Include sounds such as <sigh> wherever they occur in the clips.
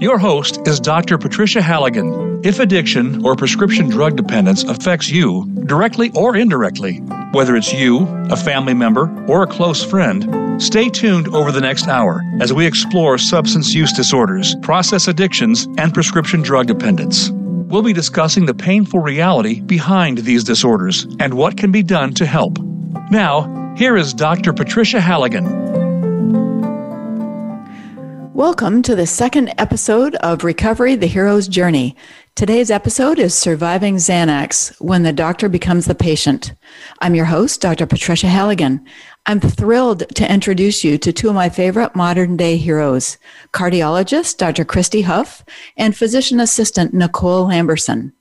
Your host is Dr. Patricia Halligan. If addiction or prescription drug dependence affects you, directly or indirectly, whether it's you, a family member, or a close friend, stay tuned over the next hour as we explore substance use disorders, process addictions, and prescription drug dependence. We'll be discussing the painful reality behind these disorders and what can be done to help. Now, here is Dr. Patricia Halligan. Welcome to the second episode of Recovery the Hero's Journey. Today's episode is Surviving Xanax When the Doctor Becomes the Patient. I'm your host, Dr. Patricia Halligan. I'm thrilled to introduce you to two of my favorite modern day heroes cardiologist Dr. Christy Huff and physician assistant Nicole Lamberson.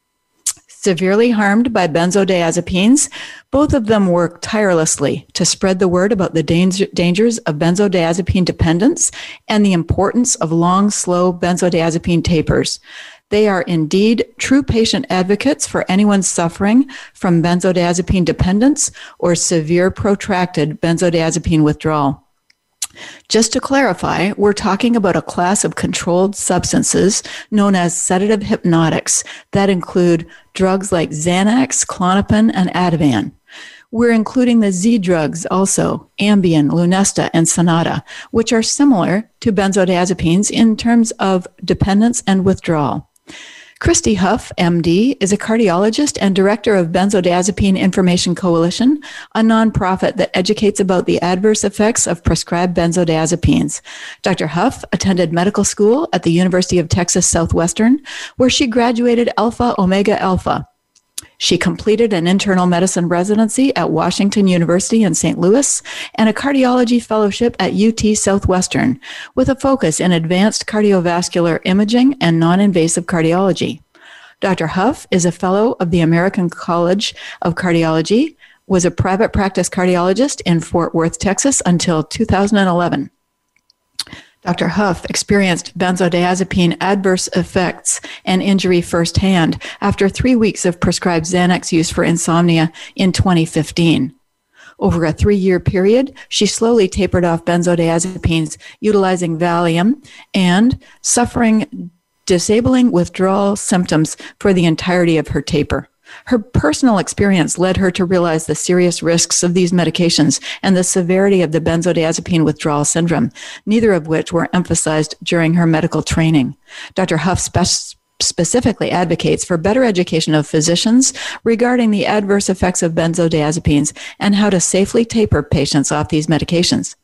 Severely harmed by benzodiazepines, both of them work tirelessly to spread the word about the dangers of benzodiazepine dependence and the importance of long, slow benzodiazepine tapers. They are indeed true patient advocates for anyone suffering from benzodiazepine dependence or severe protracted benzodiazepine withdrawal. Just to clarify, we're talking about a class of controlled substances known as sedative hypnotics that include drugs like Xanax, Klonopin, and Ativan. We're including the Z drugs also, Ambien, Lunesta, and Sonata, which are similar to benzodiazepines in terms of dependence and withdrawal. Christy Huff, MD, is a cardiologist and director of Benzodiazepine Information Coalition, a nonprofit that educates about the adverse effects of prescribed benzodiazepines. Dr. Huff attended medical school at the University of Texas Southwestern, where she graduated Alpha Omega Alpha she completed an internal medicine residency at Washington University in St. Louis and a cardiology fellowship at UT Southwestern with a focus in advanced cardiovascular imaging and non invasive cardiology. Dr. Huff is a fellow of the American College of Cardiology, was a private practice cardiologist in Fort Worth, Texas until 2011. Dr. Huff experienced benzodiazepine adverse effects and injury firsthand after three weeks of prescribed Xanax use for insomnia in 2015. Over a three year period, she slowly tapered off benzodiazepines utilizing Valium and suffering disabling withdrawal symptoms for the entirety of her taper. Her personal experience led her to realize the serious risks of these medications and the severity of the benzodiazepine withdrawal syndrome, neither of which were emphasized during her medical training. Dr. Huff spe- specifically advocates for better education of physicians regarding the adverse effects of benzodiazepines and how to safely taper patients off these medications.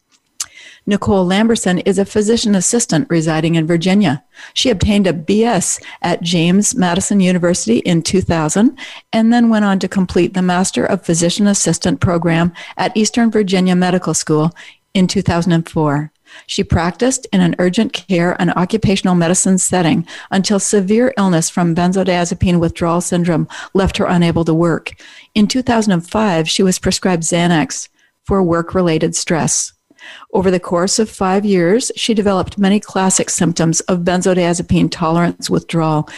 Nicole Lamberson is a physician assistant residing in Virginia. She obtained a BS at James Madison University in 2000 and then went on to complete the Master of Physician Assistant program at Eastern Virginia Medical School in 2004. She practiced in an urgent care and occupational medicine setting until severe illness from benzodiazepine withdrawal syndrome left her unable to work. In 2005, she was prescribed Xanax for work related stress. Over the course of five years, she developed many classic symptoms of benzodiazepine tolerance withdrawal,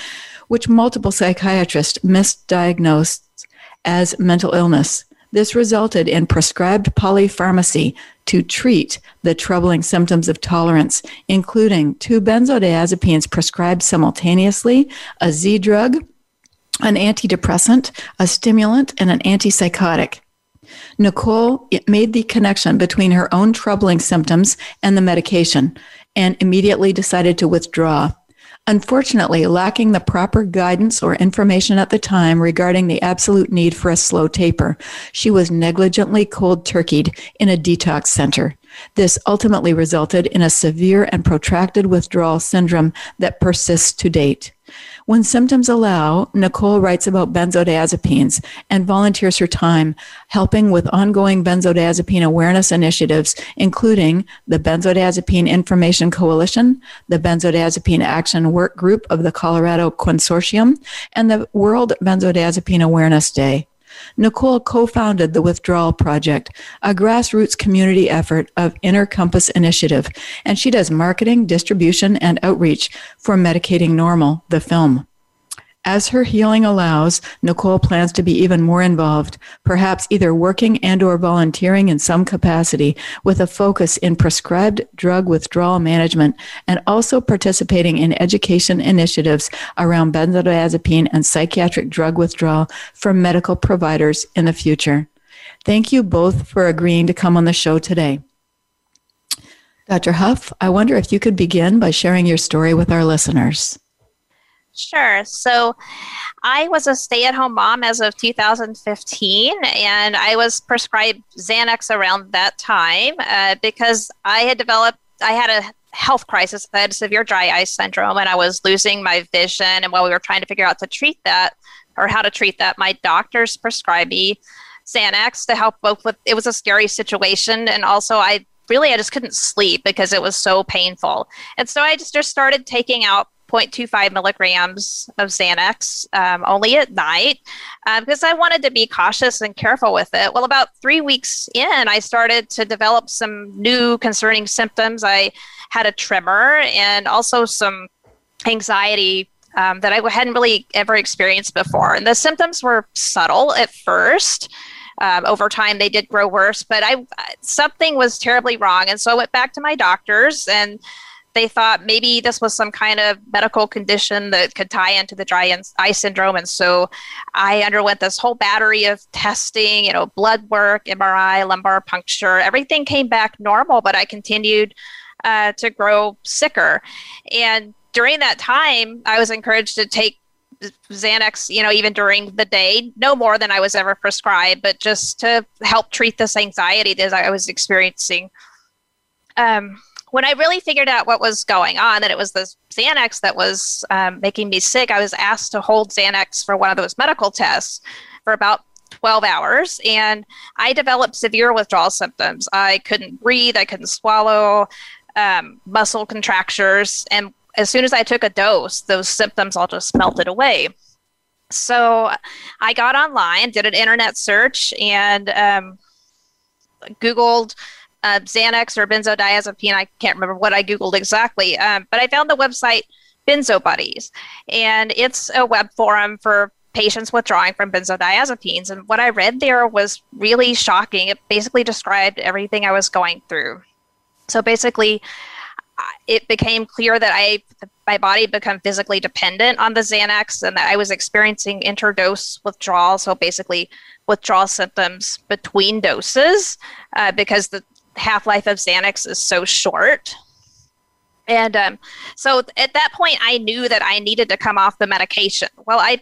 which multiple psychiatrists misdiagnosed as mental illness. This resulted in prescribed polypharmacy to treat the troubling symptoms of tolerance, including two benzodiazepines prescribed simultaneously, a Z drug, an antidepressant, a stimulant, and an antipsychotic. Nicole made the connection between her own troubling symptoms and the medication and immediately decided to withdraw. Unfortunately, lacking the proper guidance or information at the time regarding the absolute need for a slow taper, she was negligently cold turkeyed in a detox center. This ultimately resulted in a severe and protracted withdrawal syndrome that persists to date. When symptoms allow, Nicole writes about benzodiazepines and volunteers her time helping with ongoing benzodiazepine awareness initiatives, including the Benzodiazepine Information Coalition, the Benzodiazepine Action Work Group of the Colorado Consortium, and the World Benzodiazepine Awareness Day. Nicole co founded the Withdrawal Project, a grassroots community effort of Inner Compass Initiative, and she does marketing, distribution, and outreach for Medicating Normal, the film. As her healing allows, Nicole plans to be even more involved, perhaps either working and or volunteering in some capacity with a focus in prescribed drug withdrawal management and also participating in education initiatives around benzodiazepine and psychiatric drug withdrawal for medical providers in the future. Thank you both for agreeing to come on the show today. Dr. Huff, I wonder if you could begin by sharing your story with our listeners. Sure. So I was a stay at home mom as of 2015, and I was prescribed Xanax around that time uh, because I had developed, I had a health crisis. I had severe dry eye syndrome, and I was losing my vision. And while we were trying to figure out to treat that or how to treat that, my doctors prescribed me Xanax to help both with it was a scary situation. And also, I really, I just couldn't sleep because it was so painful. And so I just, just started taking out 0.25 milligrams of Xanax um, only at night uh, because I wanted to be cautious and careful with it. Well, about three weeks in, I started to develop some new concerning symptoms. I had a tremor and also some anxiety um, that I hadn't really ever experienced before. And the symptoms were subtle at first. Um, over time, they did grow worse, but I something was terribly wrong, and so I went back to my doctors and they thought maybe this was some kind of medical condition that could tie into the dry eye syndrome. And so I underwent this whole battery of testing, you know, blood work, MRI, lumbar puncture. Everything came back normal, but I continued uh, to grow sicker. And during that time, I was encouraged to take Xanax, you know, even during the day, no more than I was ever prescribed, but just to help treat this anxiety that I was experiencing. Um, when I really figured out what was going on, that it was the Xanax that was um, making me sick, I was asked to hold Xanax for one of those medical tests for about 12 hours and I developed severe withdrawal symptoms. I couldn't breathe, I couldn't swallow, um, muscle contractures. And as soon as I took a dose, those symptoms all just melted away. So I got online, did an internet search, and um, Googled uh, Xanax or benzodiazepine. I can't remember what I Googled exactly, um, but I found the website Benzo Buddies, and it's a web forum for patients withdrawing from benzodiazepines. And what I read there was really shocking. It basically described everything I was going through. So basically, it became clear that I my body become physically dependent on the Xanax and that I was experiencing interdose withdrawal. So basically, withdrawal symptoms between doses uh, because the half life of Xanax is so short. And um, so at that point, I knew that I needed to come off the medication. Well, I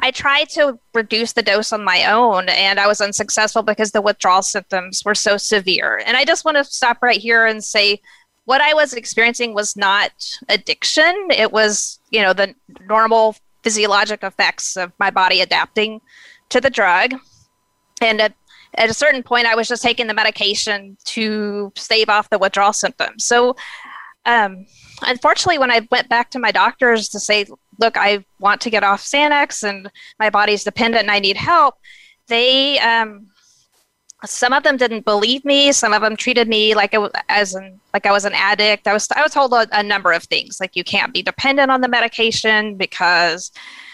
I tried to reduce the dose on my own, and I was unsuccessful because the withdrawal symptoms were so severe. And I just want to stop right here and say what I was experiencing was not addiction. It was, you know, the normal physiologic effects of my body adapting to the drug. And at a certain point, I was just taking the medication to stave off the withdrawal symptoms. So, um, unfortunately, when I went back to my doctors to say, look, I want to get off Xanax and my body's dependent and I need help, they, um, some of them didn't believe me. Some of them treated me like was, as an like I was an addict. I was I was told a, a number of things like you can't be dependent on the medication because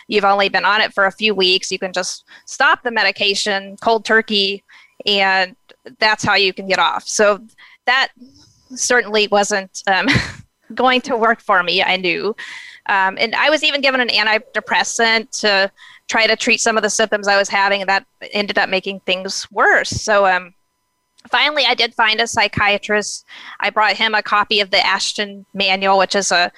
you've only been on it for a few weeks. You can just stop the medication cold turkey, and that's how you can get off. So that certainly wasn't um, <laughs> going to work for me, I knew. Um, and I was even given an antidepressant to try to treat some of the symptoms I was having, and that ended up making things worse. So, um, finally, I did find a psychiatrist. I brought him a copy of the Ashton Manual, which is a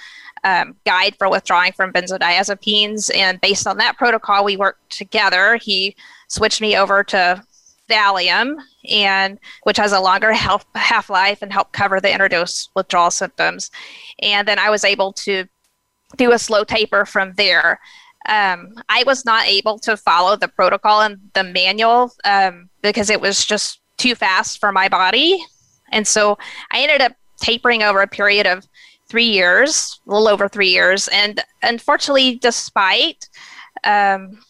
um, guide for withdrawing from benzodiazepines. And based on that protocol, we worked together. He switched me over to Valium, and which has a longer <laughs> half half life and help cover the interdose withdrawal symptoms. And then I was able to do a slow taper from there. Um, I was not able to follow the protocol and the manual um, because it was just too fast for my body. And so I ended up tapering over a period of three years, a little over three years. And unfortunately, despite um,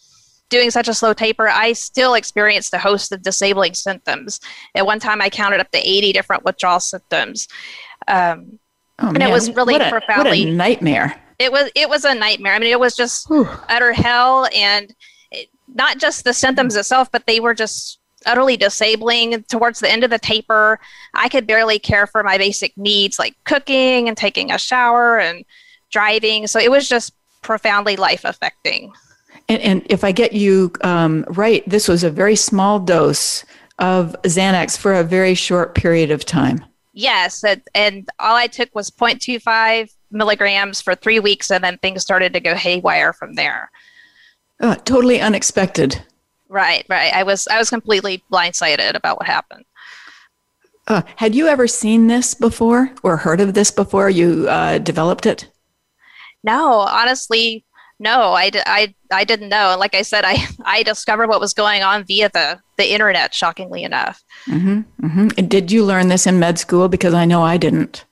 doing such a slow taper, I still experienced a host of disabling symptoms. At one time, I counted up to 80 different withdrawal symptoms. Um, oh, and man. it was really what a, profoundly what a nightmare. It was it was a nightmare. I mean, it was just Whew. utter hell, and it, not just the symptoms itself, but they were just utterly disabling. Towards the end of the taper, I could barely care for my basic needs like cooking and taking a shower and driving. So it was just profoundly life affecting. And, and, if I get you um, right, this was a very small dose of Xanax for a very short period of time. Yes. And, and all I took was 0.25 milligrams for three weeks, and then things started to go haywire from there. Uh, totally unexpected. Right, right. I was I was completely blindsided about what happened. Uh, had you ever seen this before or heard of this before you uh, developed it? No, honestly, no. I, I, I didn't know. Like I said, I, <laughs> I discovered what was going on via the, the internet, shockingly enough. Mm-hmm, mm-hmm. Did you learn this in med school? Because I know I didn't.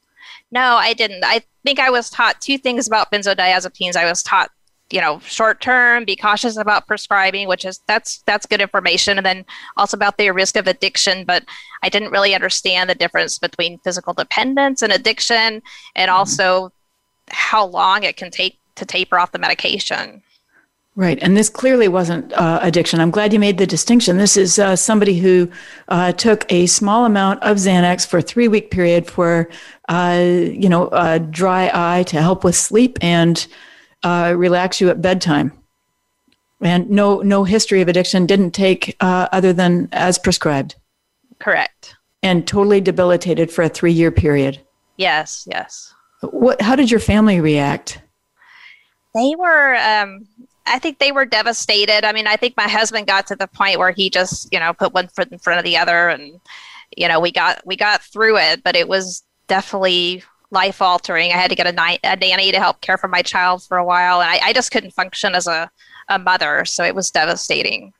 No, I didn't. I think I was taught two things about benzodiazepines. I was taught you know short term be cautious about prescribing which is that's that's good information and then also about the risk of addiction but i didn't really understand the difference between physical dependence and addiction and mm-hmm. also how long it can take to taper off the medication Right. And this clearly wasn't uh, addiction. I'm glad you made the distinction. This is uh, somebody who uh, took a small amount of Xanax for a three week period for, uh, you know, a dry eye to help with sleep and uh, relax you at bedtime. And no, no history of addiction didn't take uh, other than as prescribed. Correct. And totally debilitated for a three year period. Yes, yes. What? How did your family react? They were. Um, I think they were devastated. I mean, I think my husband got to the point where he just, you know, put one foot in front of the other, and you know, we got we got through it. But it was definitely life altering. I had to get a, ni- a, nanny to help care for my child for a while, and I, I just couldn't function as a, a mother. So it was devastating.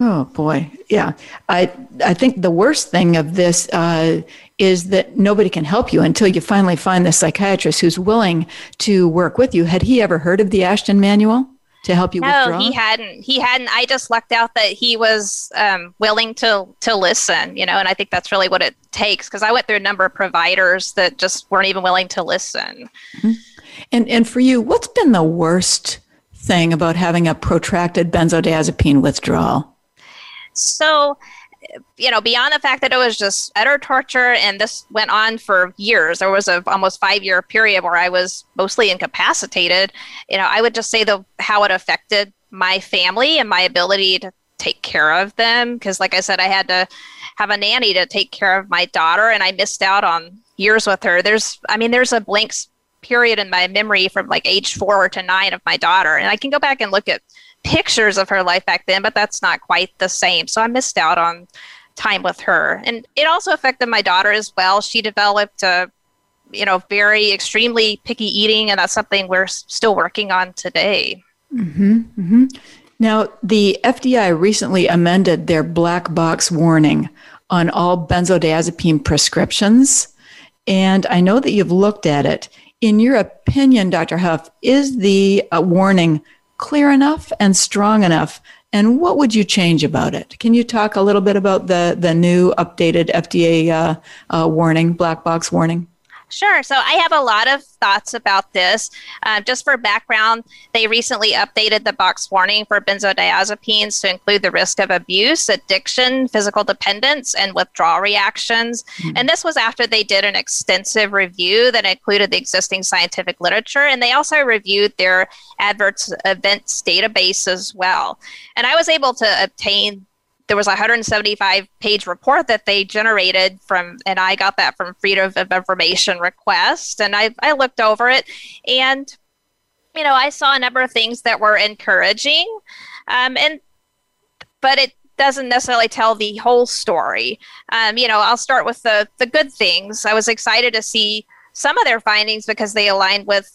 Oh boy, yeah. I I think the worst thing of this uh, is that nobody can help you until you finally find the psychiatrist who's willing to work with you. Had he ever heard of the Ashton Manual? To help you no, withdraw? he hadn't. He hadn't. I just lucked out that he was um, willing to to listen. You know, and I think that's really what it takes because I went through a number of providers that just weren't even willing to listen. Mm-hmm. And and for you, what's been the worst thing about having a protracted benzodiazepine withdrawal? So you know, beyond the fact that it was just utter torture and this went on for years, there was a almost five year period where I was mostly incapacitated. You know, I would just say the how it affected my family and my ability to take care of them. Because, like I said, I had to have a nanny to take care of my daughter, and I missed out on years with her. There's, I mean, there's a blank period in my memory from like age four to nine of my daughter, and I can go back and look at pictures of her life back then, but that's not quite the same. So I missed out on time with her. And it also affected my daughter as well. She developed a you know, very extremely picky eating, and that's something we're still working on today. Mm-hmm, mm-hmm. Now, the FDA recently amended their black box warning on all benzodiazepine prescriptions. And I know that you've looked at it. In your opinion, Dr. Huff, is the uh, warning clear enough and strong enough? And what would you change about it? Can you talk a little bit about the, the new updated FDA uh, uh, warning, black box warning? Sure. So I have a lot of thoughts about this. Uh, just for background, they recently updated the box warning for benzodiazepines to include the risk of abuse, addiction, physical dependence, and withdrawal reactions. Mm-hmm. And this was after they did an extensive review that included the existing scientific literature. And they also reviewed their adverse events database as well. And I was able to obtain there was a 175 page report that they generated from and i got that from freedom of information request and i, I looked over it and you know i saw a number of things that were encouraging um, and but it doesn't necessarily tell the whole story. Um, you know, I'll start with the the good things. I was excited to see some of their findings because they aligned with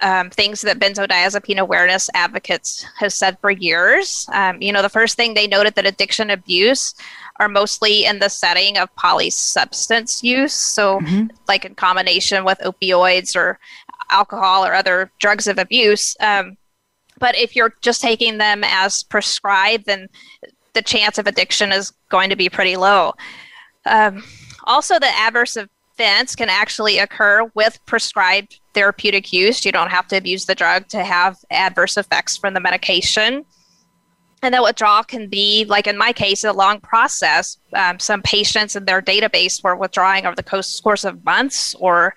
um, things that benzodiazepine awareness advocates have said for years. Um, you know, the first thing they noted that addiction abuse are mostly in the setting of polysubstance use, so mm-hmm. like in combination with opioids or alcohol or other drugs of abuse. Um, but if you're just taking them as prescribed, then the chance of addiction is going to be pretty low. Um, also, the adverse events can actually occur with prescribed therapeutic use. You don't have to abuse the drug to have adverse effects from the medication. And that withdrawal can be, like in my case, a long process. Um, some patients in their database were withdrawing over the course of months or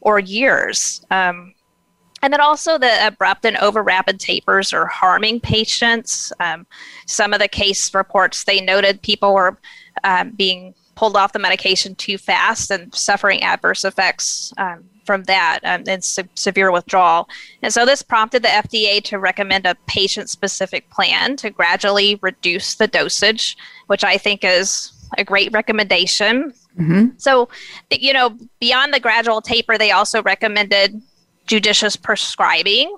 or years. Um, and then also the abrupt and over rapid tapers are harming patients. Um, some of the case reports they noted people were um, being pulled off the medication too fast and suffering adverse effects um, from that um, and se- severe withdrawal. And so this prompted the FDA to recommend a patient specific plan to gradually reduce the dosage, which I think is a great recommendation. Mm-hmm. So, you know, beyond the gradual taper, they also recommended judicious prescribing,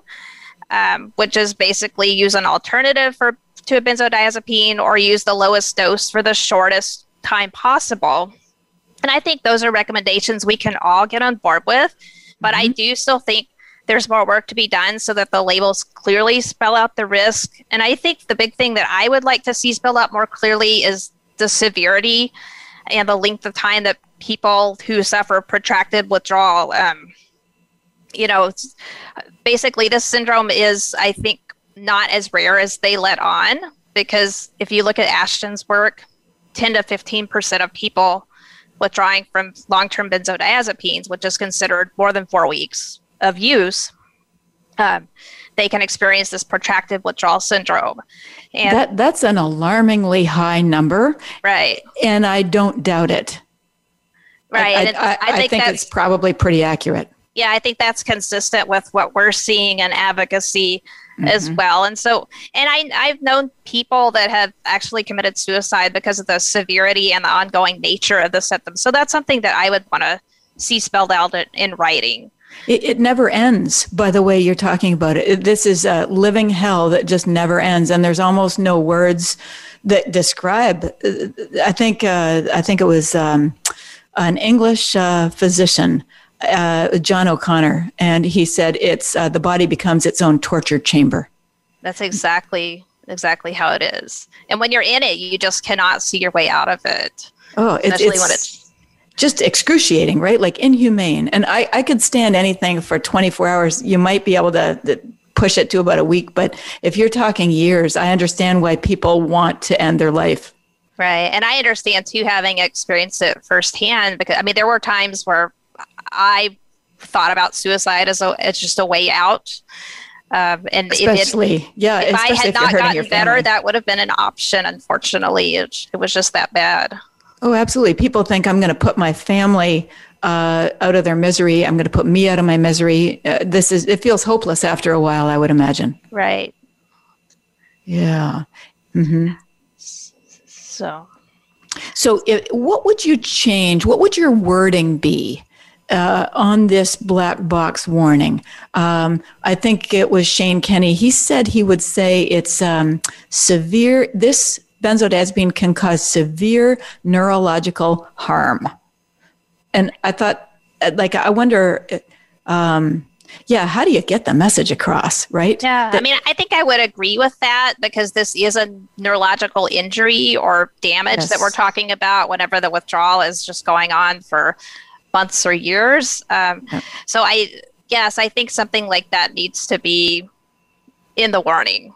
um, which is basically use an alternative for to a benzodiazepine or use the lowest dose for the shortest time possible. And I think those are recommendations we can all get on board with. But mm-hmm. I do still think there's more work to be done so that the labels clearly spell out the risk. And I think the big thing that I would like to see spelled out more clearly is the severity and the length of time that people who suffer protracted withdrawal um, you know, basically this syndrome is, I think, not as rare as they let on because if you look at Ashton's work, 10 to 15% of people withdrawing from long term benzodiazepines, which is considered more than four weeks of use, um, they can experience this protracted withdrawal syndrome. And that, that's an alarmingly high number. Right. And I don't doubt it. Right. I, I, I, I think, think it's probably pretty accurate yeah, I think that's consistent with what we're seeing in advocacy mm-hmm. as well. And so, and I, I've known people that have actually committed suicide because of the severity and the ongoing nature of the symptoms. So that's something that I would want to see spelled out in writing. It, it, never ends, by the way you're talking about it. This is a living hell that just never ends, and there's almost no words that describe. I think uh, I think it was um, an English uh, physician uh, John O'Connor, and he said it's uh, the body becomes its own torture chamber. That's exactly exactly how it is. And when you're in it, you just cannot see your way out of it. Oh, it's, it's it's just excruciating, right? Like inhumane. And I, I could stand anything for 24 hours. You might be able to, to push it to about a week, but if you're talking years, I understand why people want to end their life. Right. And I understand too, having experienced it firsthand, because I mean, there were times where I thought about suicide as a as just a way out. Um, and especially, it, yeah, if I had not gotten better, that would have been an option. Unfortunately, it, it was just that bad. Oh, absolutely. People think I'm going to put my family uh, out of their misery. I'm going to put me out of my misery. Uh, this is it feels hopeless after a while. I would imagine. Right. Yeah. Mm-hmm. So. So, if, what would you change? What would your wording be uh, on this black box warning. Um, I think it was Shane Kenny. He said he would say it's um, severe. This benzodiazepine can cause severe neurological harm. And I thought, uh, like, I wonder, um, yeah, how do you get the message across, right? Yeah, that, I mean, I think I would agree with that because this is a neurological injury or damage yes. that we're talking about whenever the withdrawal is just going on for months or years. Um, yeah. So I yes, I think something like that needs to be in the warning.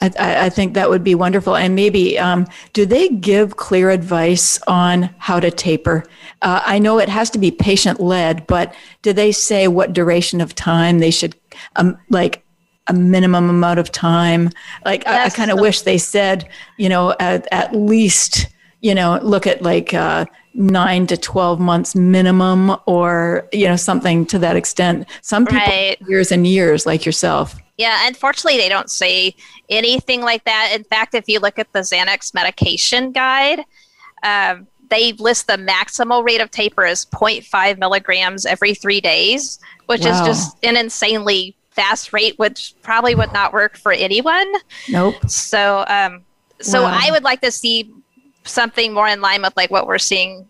I, I think that would be wonderful. And maybe, um, do they give clear advice on how to taper? Uh, I know it has to be patient led, but do they say what duration of time they should, um, like a minimum amount of time? Like, yes, I, I kind of wish they said, you know, at, at least you know, look at like uh, nine to 12 months minimum or, you know, something to that extent. Some people, right. years and years, like yourself. Yeah, unfortunately, they don't say anything like that. In fact, if you look at the Xanax medication guide, um, they list the maximal rate of taper as 0.5 milligrams every three days, which wow. is just an insanely fast rate, which probably would not work for anyone. Nope. So, um, so wow. I would like to see something more in line with like what we're seeing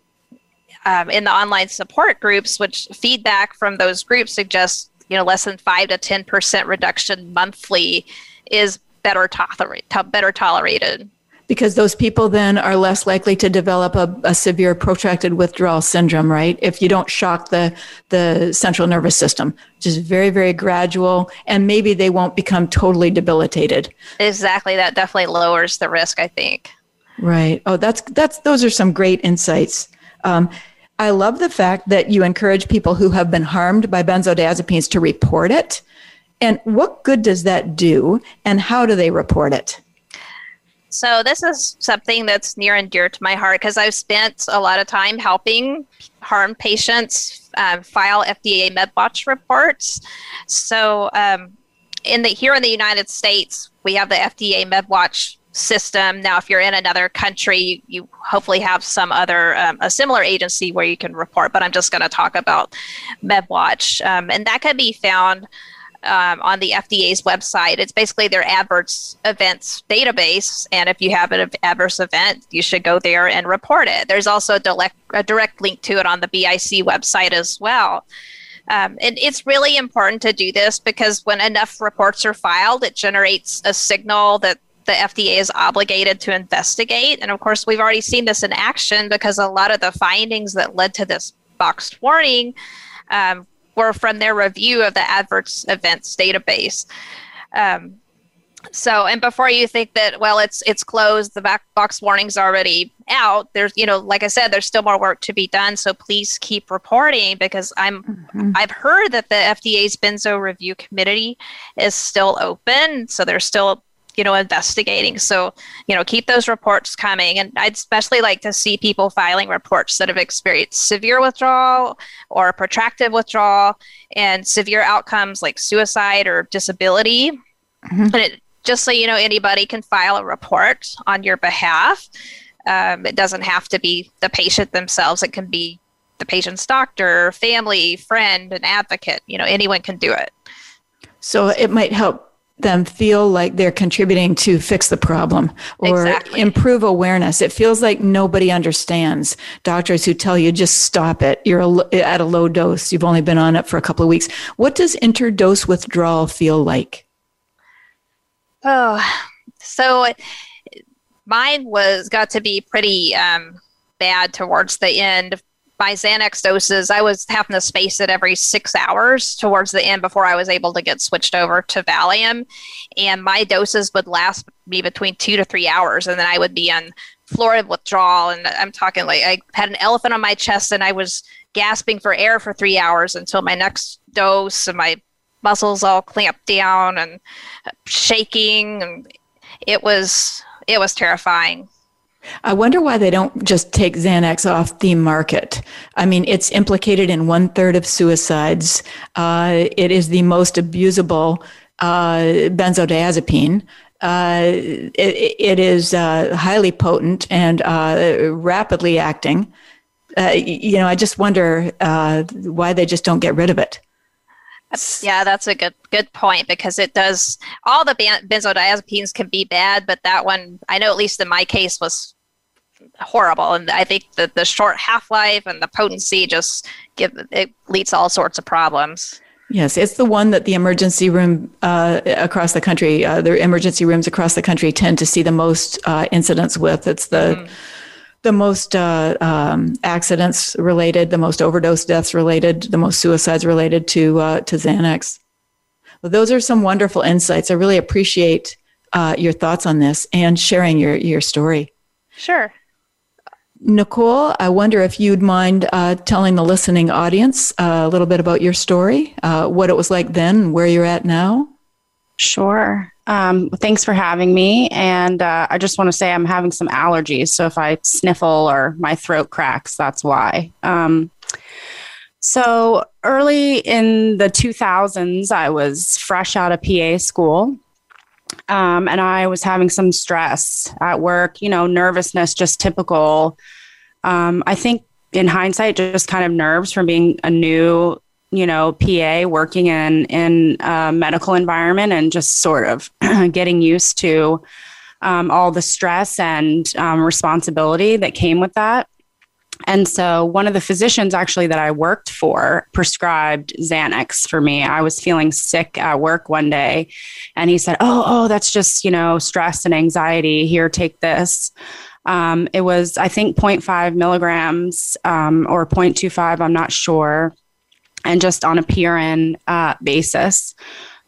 um, in the online support groups, which feedback from those groups suggests you know less than five to ten percent reduction monthly is better tolerate better tolerated. Because those people then are less likely to develop a, a, severe protracted withdrawal syndrome right? If you don't shock the the central nervous system just very very gradual and maybe they won't become totally debilitated. Exactly. That definitely lowers the risk i think right oh that's that's those are some great insights um, I love the fact that you encourage people who have been harmed by benzodiazepines to report it. And what good does that do? And how do they report it? So, this is something that's near and dear to my heart because I've spent a lot of time helping harmed patients um, file FDA MedWatch reports. So, um, in the here in the United States, we have the FDA MedWatch system. Now, if you're in another country, you, you hopefully have some other um, a similar agency where you can report. But I'm just going to talk about MedWatch, um, and that can be found. Um, on the FDA's website. It's basically their adverse events database. And if you have an adverse event, you should go there and report it. There's also a direct, a direct link to it on the BIC website as well. Um, and it's really important to do this because when enough reports are filed, it generates a signal that the FDA is obligated to investigate. And of course, we've already seen this in action because a lot of the findings that led to this boxed warning um, were from their review of the adverse events database. Um, so, and before you think that, well, it's it's closed, the back box warning's already out. There's, you know, like I said, there's still more work to be done. So please keep reporting because I'm, mm-hmm. I've heard that the FDA's benzo review committee is still open. So there's still you know investigating. So you know keep those reports coming. And i'd especially like to see people filing reports that have experienced severe withdrawal or protracted withdrawal and severe outcomes like suicide or disability. Mm-hmm. and it, just so you know anybody can file a report on your behalf. Um, it doesn't have to be the patient themselves. It can be the patient's doctor family friend an advocate you know anyone can do it. So it might help them feel like they're contributing to fix the problem or exactly. improve awareness. It feels like nobody understands. Doctors who tell you just stop it. You're at a low dose. You've only been on it for a couple of weeks. What does interdose withdrawal feel like? Oh, so mine was got to be pretty um, bad towards the end my Xanax doses, I was having to space it every six hours towards the end before I was able to get switched over to Valium. And my doses would last me between two to three hours. And then I would be on florid withdrawal. And I'm talking like I had an elephant on my chest and I was gasping for air for three hours until my next dose and my muscles all clamped down and shaking. And it was, it was terrifying. I wonder why they don't just take Xanax off the market. I mean, it's implicated in one third of suicides. Uh, it is the most abusable uh, benzodiazepine. Uh, it, it is uh, highly potent and uh, rapidly acting. Uh, you know, I just wonder why they just don't get rid of it. Yeah, that's a good good point because it does all the benzodiazepines can be bad, but that one I know at least in my case was horrible. And I think that the short half life and the potency just give it leads to all sorts of problems. Yes, it's the one that the emergency room uh, across the country, uh, the emergency rooms across the country tend to see the most uh, incidents with. It's the mm. the most uh, um, accidents related, the most overdose deaths related, the most suicides related to uh, to Xanax. Well, those are some wonderful insights. I really appreciate uh, your thoughts on this and sharing your your story. Sure. Nicole, I wonder if you'd mind uh, telling the listening audience uh, a little bit about your story, uh, what it was like then, where you're at now. Sure. Um, thanks for having me. And uh, I just want to say I'm having some allergies. So if I sniffle or my throat cracks, that's why. Um, so early in the 2000s, I was fresh out of PA school. Um, and I was having some stress at work, you know, nervousness, just typical. Um, I think in hindsight, just kind of nerves from being a new you know, PA working in in a medical environment and just sort of <clears throat> getting used to um, all the stress and um, responsibility that came with that. And so, one of the physicians actually that I worked for prescribed Xanax for me. I was feeling sick at work one day, and he said, "Oh, oh, that's just you know stress and anxiety. Here, take this." Um, it was, I think, 0.5 milligrams um, or 0.25. I'm not sure and just on a PRN uh, basis.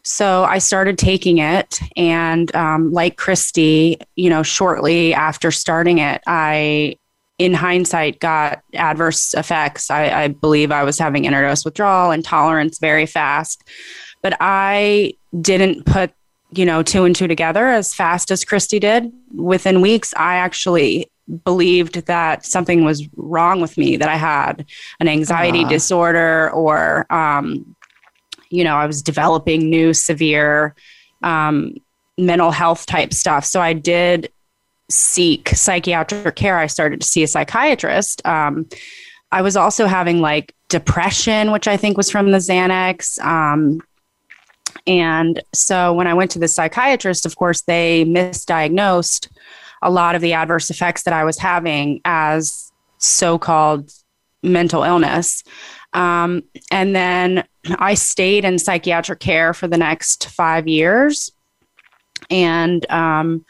So I started taking it, and um, like Christy, you know, shortly after starting it, I, in hindsight, got adverse effects. I, I believe I was having interdose withdrawal, and tolerance very fast, but I didn't put you know two and two together as fast as Christy did. Within weeks, I actually believed that something was wrong with me, that I had an anxiety uh. disorder, or, um, you know, I was developing new severe um, mental health type stuff. So I did seek psychiatric care. I started to see a psychiatrist. Um, I was also having like depression, which I think was from the Xanax. Um, and so when I went to the psychiatrist, of course, they misdiagnosed a lot of the adverse effects that I was having as so called mental illness. Um, and then I stayed in psychiatric care for the next five years. And um,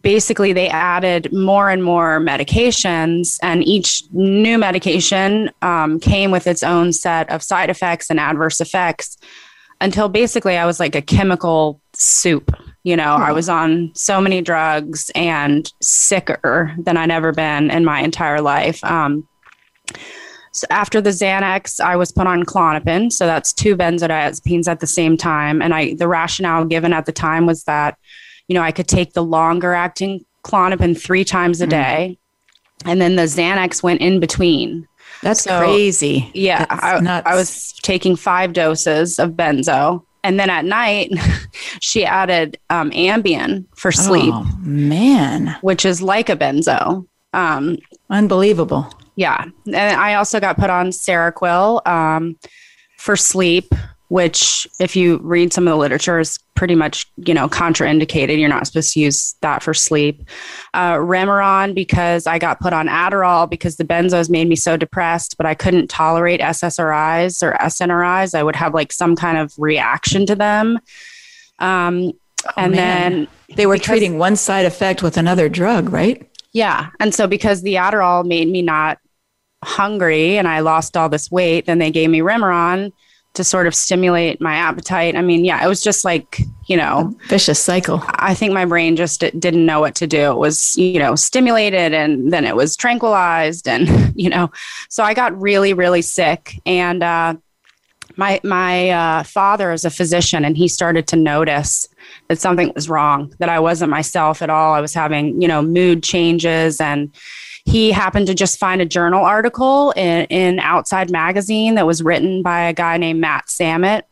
basically, they added more and more medications, and each new medication um, came with its own set of side effects and adverse effects until basically I was like a chemical soup. You know, I was on so many drugs and sicker than I'd ever been in my entire life. Um, so after the Xanax, I was put on Klonopin. So that's two benzodiazepines at the same time. And I, the rationale given at the time was that, you know, I could take the longer acting Klonopin three times a mm. day. And then the Xanax went in between. That's so, crazy. Yeah. I, I was taking five doses of benzo and then at night, <laughs> she added um, Ambien for sleep. Oh, man. Which is like a benzo. Um, Unbelievable. Yeah. And I also got put on Seroquel um, for sleep which if you read some of the literature is pretty much you know contraindicated. You're not supposed to use that for sleep. Uh, remeron because i got put on adderall because the benzos made me so depressed but i couldn't tolerate ssris or snris i would have like some kind of reaction to them. Um, oh, and man. then they were because, treating one side effect with another drug right? Yeah. And so because the adderall made me not hungry and i lost all this weight then they gave me remeron to sort of stimulate my appetite. I mean, yeah, it was just like, you know, A vicious cycle. I think my brain just didn't know what to do. It was, you know, stimulated and then it was tranquilized and, <laughs> you know, so I got really really sick and uh my my uh, father is a physician and he started to notice that something was wrong that i wasn't myself at all i was having you know mood changes and he happened to just find a journal article in, in Outside Magazine that was written by a guy named Matt Samet.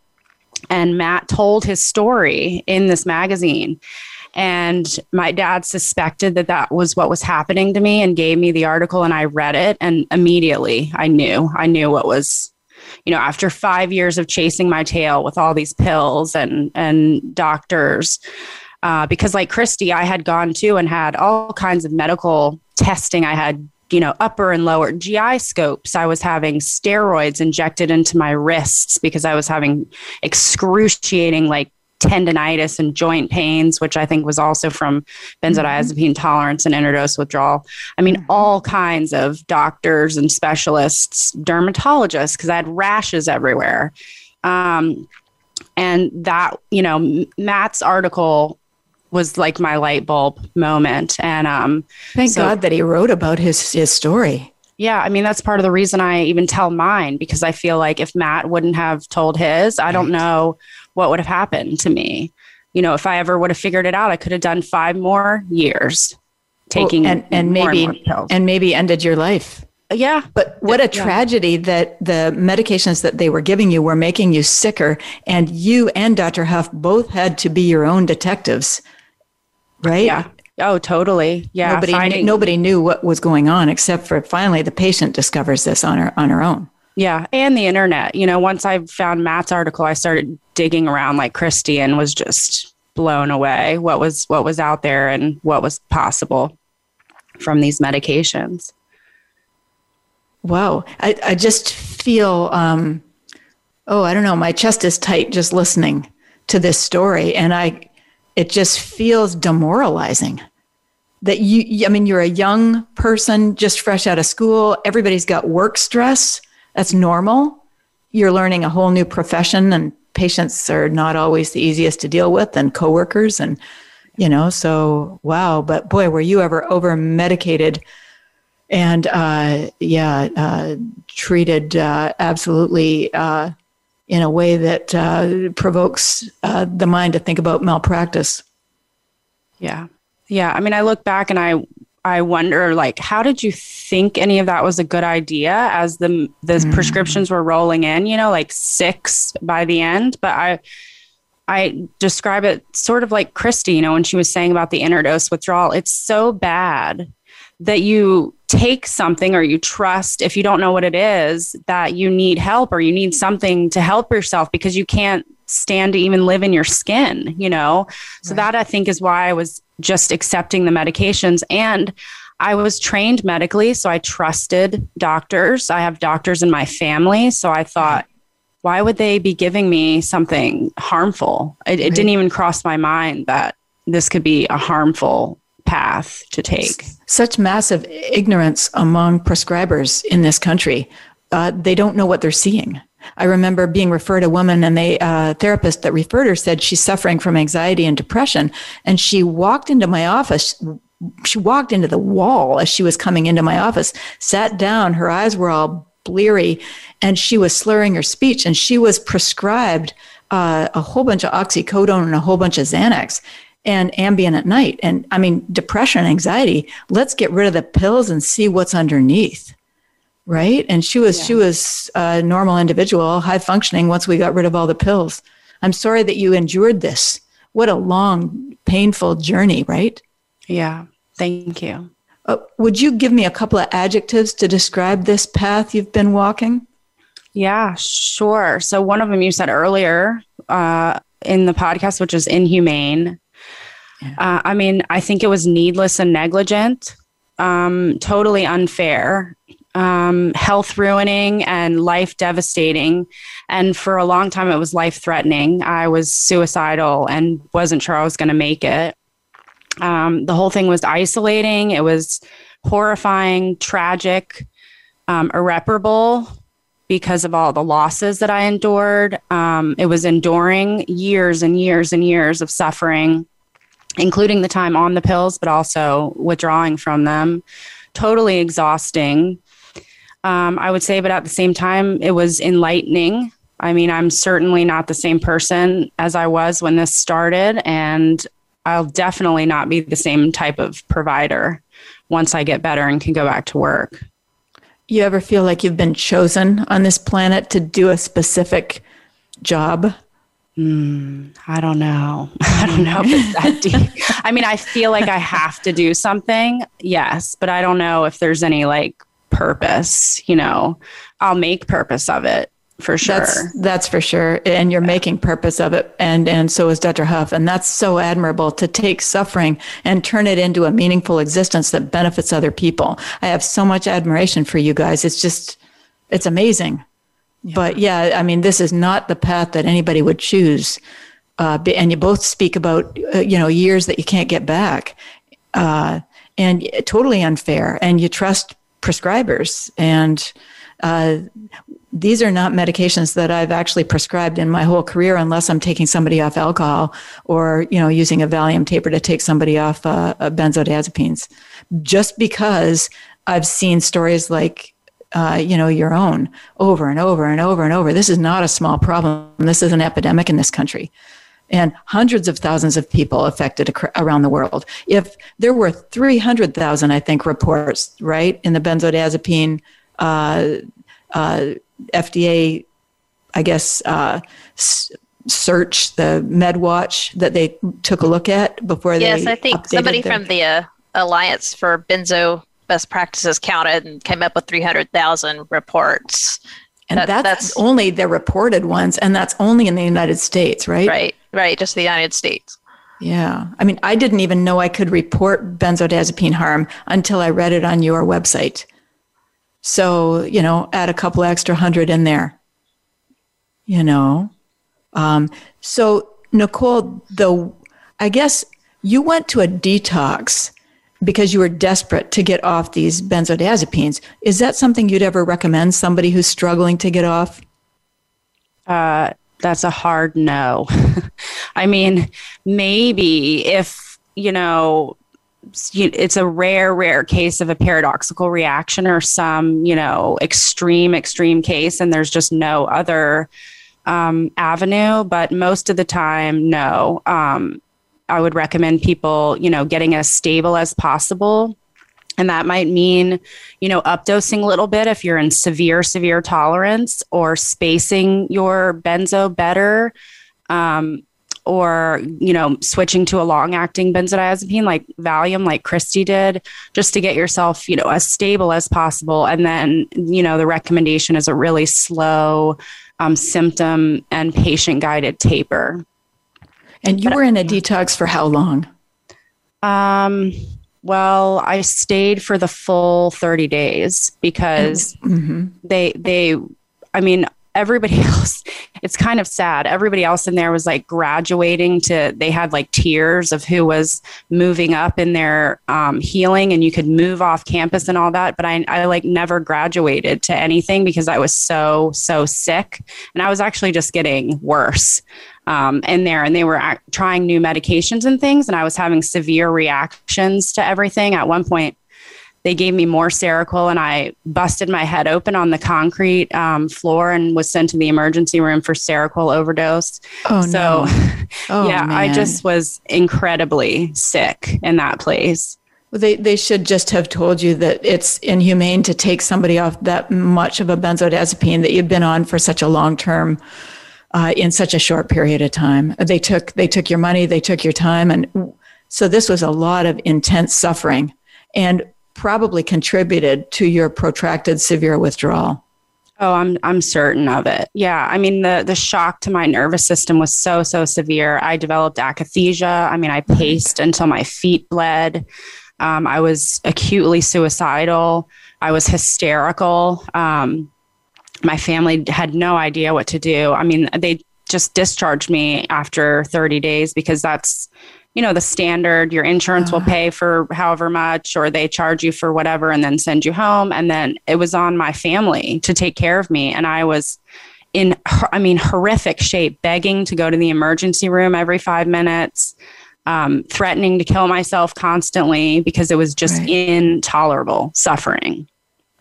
And Matt told his story in this magazine. And my dad suspected that that was what was happening to me and gave me the article. And I read it. And immediately I knew, I knew what was you know after five years of chasing my tail with all these pills and and doctors uh, because like christy i had gone to and had all kinds of medical testing. I had, you know, upper and lower GI scopes. I was having steroids injected into my wrists because I was having excruciating, like, tendonitis and joint pains, which I think was also from benzodiazepine tolerance and interdose withdrawal. I mean, mm-hmm. all kinds of doctors and specialists, dermatologists, because I had rashes everywhere. Um, and that, you know, Matt's article was like my light bulb moment. And um, thank so, God that he wrote about his his story. Yeah, I mean that's part of the reason I even tell mine because I feel like if Matt wouldn't have told his, I don't know what would have happened to me. you know, if I ever would have figured it out, I could have done five more years taking well, and, and maybe and, and maybe ended your life. Yeah. But what a tragedy that the medications that they were giving you were making you sicker and you and Dr. Huff both had to be your own detectives. Right? Yeah. Oh, totally. Yeah. Nobody, finding- nobody knew what was going on except for finally the patient discovers this on her on her own. Yeah, and the internet. You know, once I found Matt's article, I started digging around like Christy and was just blown away what was what was out there and what was possible from these medications. Wow, I, I just feel um, oh I don't know my chest is tight just listening to this story and I it just feels demoralizing that you I mean you're a young person just fresh out of school everybody's got work stress that's normal. You're learning a whole new profession, and patients are not always the easiest to deal with, and coworkers, and you know. So wow, but boy, were you ever over medicated? And uh, yeah, uh, treated uh, absolutely uh, in a way that uh, provokes uh, the mind to think about malpractice. Yeah. Yeah. I mean, I look back and I I wonder, like, how did you think any of that was a good idea as the the mm. prescriptions were rolling in? You know, like six by the end. But I I describe it sort of like Christy, you know, when she was saying about the interdose withdrawal. It's so bad that you take something or you trust if you don't know what it is that you need help or you need mm-hmm. something to help yourself because you can't stand to even live in your skin, you know? So right. that I think is why I was just accepting the medications. And I was trained medically, so I trusted doctors. I have doctors in my family. So I thought, why would they be giving me something harmful? It, right. it didn't even cross my mind that this could be a harmful path to take. Such massive ignorance among prescribers in this country. Uh, they don't know what they're seeing. I remember being referred a woman and the uh, therapist that referred her said she's suffering from anxiety and depression. And she walked into my office. She walked into the wall as she was coming into my office, sat down. Her eyes were all bleary and she was slurring her speech. And she was prescribed uh, a whole bunch of oxycodone and a whole bunch of Xanax and Ambien at night. And I mean, depression, anxiety, let's get rid of the pills and see what's underneath right and she was yeah. she was a normal individual high functioning once we got rid of all the pills i'm sorry that you endured this what a long painful journey right yeah thank you uh, would you give me a couple of adjectives to describe this path you've been walking yeah sure so one of them you said earlier uh, in the podcast which is inhumane. Uh, i mean i think it was needless and negligent um, totally unfair um, health ruining and life devastating. And for a long time, it was life threatening. I was suicidal and wasn't sure I was going to make it. Um, the whole thing was isolating, it was horrifying, tragic, um, irreparable because of all the losses that I endured. Um, it was enduring years and years and years of suffering, including the time on the pills, but also withdrawing from them. Totally exhausting um, I would say, but at the same time, it was enlightening. I mean, I'm certainly not the same person as I was when this started, and I'll definitely not be the same type of provider once I get better and can go back to work. You ever feel like you've been chosen on this planet to do a specific job? Mm, I don't know. <laughs> I don't know if it's that deep. <laughs> I mean, I feel like I have to do something, yes, but I don't know if there's any like purpose, you know, I'll make purpose of it for sure. That's, that's for sure. And you're yeah. making purpose of it. And, and so is Dr. Huff. And that's so admirable to take suffering and turn it into a meaningful existence that benefits other people. I have so much admiration for you guys. It's just, it's amazing. But yeah, I mean, this is not the path that anybody would choose. Uh, and you both speak about, uh, you know, years that you can't get back. Uh, and totally unfair. And you trust prescribers. And uh, these are not medications that I've actually prescribed in my whole career unless I'm taking somebody off alcohol or, you know, using a Valium taper to take somebody off uh, benzodiazepines. Just because I've seen stories like, uh, you know, your own over and over and over and over. This is not a small problem. This is an epidemic in this country. and hundreds of thousands of people affected ac- around the world. If there were 300,000, I think, reports, right, in the benzodiazepine uh, uh, FDA, I guess, uh, s- search, the MedWatch that they took a look at before they. Yes, I think somebody their- from the uh, Alliance for Benzo Best Practices counted and came up with 300,000 reports. And that, that's, that's only the reported ones, and that's only in the United States, right? Right, right, just the United States. Yeah. I mean, I didn't even know I could report benzodiazepine harm until I read it on your website. So, you know, add a couple extra hundred in there. You know. Um, so, Nicole, the I guess you went to a detox because you were desperate to get off these benzodiazepines. Is that something you'd ever recommend somebody who's struggling to get off? Uh, that's a hard no. <laughs> I mean, maybe if, you know, it's a rare, rare case of a paradoxical reaction or some, you know, extreme, extreme case, and there's just no other um, avenue. But most of the time, no. Um, I would recommend people, you know, getting as stable as possible. And that might mean, you know, updosing a little bit if you're in severe, severe tolerance or spacing your benzo better. Um, or you know switching to a long acting benzodiazepine like valium like christy did just to get yourself you know as stable as possible and then you know the recommendation is a really slow um, symptom and patient guided taper and you were in a detox for how long? Um, well, I stayed for the full 30 days because mm-hmm. they they I mean, everybody <laughs> else it's kind of sad everybody else in there was like graduating to they had like tiers of who was moving up in their um, healing and you could move off campus and all that but I, I like never graduated to anything because i was so so sick and i was actually just getting worse um, in there and they were trying new medications and things and i was having severe reactions to everything at one point they gave me more Seroquel and I busted my head open on the concrete um, floor and was sent to the emergency room for Seroquel overdose. Oh, so, no. <laughs> Oh, yeah, man. I just was incredibly sick in that place. Well, they, they should just have told you that it's inhumane to take somebody off that much of a benzodiazepine that you've been on for such a long term uh, in such a short period of time. They took they took your money, they took your time, and so this was a lot of intense suffering. And probably contributed to your protracted severe withdrawal. Oh, I'm I'm certain of it. Yeah, I mean the the shock to my nervous system was so so severe. I developed akathisia. I mean, I paced until my feet bled. Um, I was acutely suicidal. I was hysterical. Um, my family had no idea what to do. I mean, they just discharged me after 30 days because that's you know the standard your insurance will uh-huh. pay for however much or they charge you for whatever and then send you home and then it was on my family to take care of me and i was in i mean horrific shape begging to go to the emergency room every five minutes um, threatening to kill myself constantly because it was just right. intolerable suffering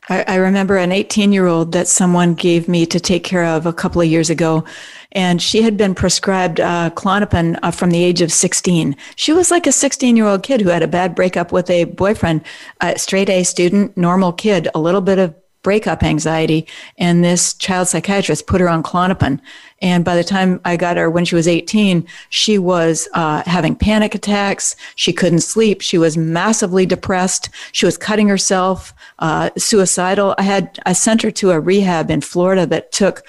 I, I remember an 18 year old that someone gave me to take care of a couple of years ago and she had been prescribed uh, Klonopin uh, from the age of 16. She was like a 16 year old kid who had a bad breakup with a boyfriend, a straight A student, normal kid, a little bit of breakup anxiety. And this child psychiatrist put her on Klonopin. And by the time I got her when she was 18, she was uh, having panic attacks. She couldn't sleep. She was massively depressed. She was cutting herself, uh, suicidal. I had, I sent her to a rehab in Florida that took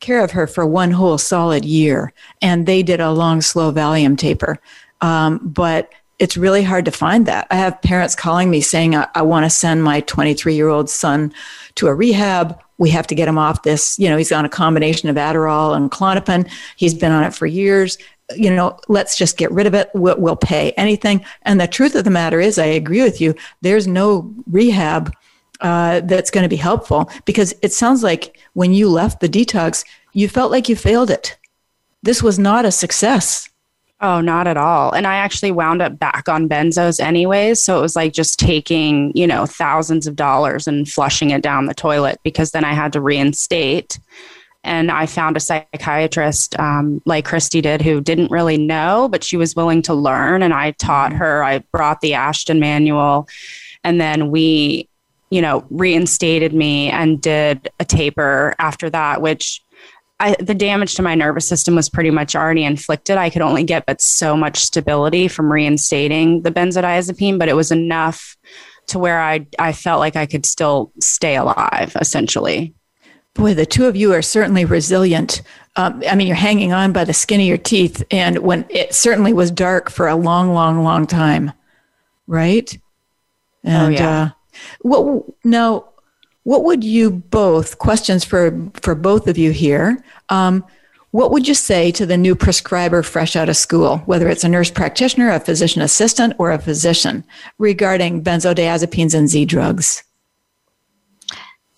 care of her for one whole solid year. And they did a long, slow Valium taper. Um, but it's really hard to find that. I have parents calling me saying, I, I want to send my 23 year old son to a rehab. We have to get him off this. You know, he's on a combination of Adderall and Klonopin. He's been on it for years. You know, let's just get rid of it. We'll, we'll pay anything. And the truth of the matter is, I agree with you. There's no rehab uh, that's going to be helpful because it sounds like when you left the detox, you felt like you failed it. This was not a success. Oh, not at all. And I actually wound up back on benzos anyways. So it was like just taking, you know, thousands of dollars and flushing it down the toilet because then I had to reinstate. and I found a psychiatrist um, like Christy did who didn't really know, but she was willing to learn. And I taught mm-hmm. her, I brought the Ashton manual, and then we, you know, reinstated me and did a taper after that, which I, the damage to my nervous system was pretty much already inflicted. I could only get but so much stability from reinstating the benzodiazepine, but it was enough to where I I felt like I could still stay alive, essentially. Boy, the two of you are certainly resilient. Um, I mean, you're hanging on by the skin of your teeth, and when it certainly was dark for a long, long, long time, right? Oh, and, oh yeah. Uh, what now? What would you both questions for for both of you here? Um, what would you say to the new prescriber fresh out of school, whether it's a nurse practitioner, a physician assistant, or a physician, regarding benzodiazepines and Z drugs?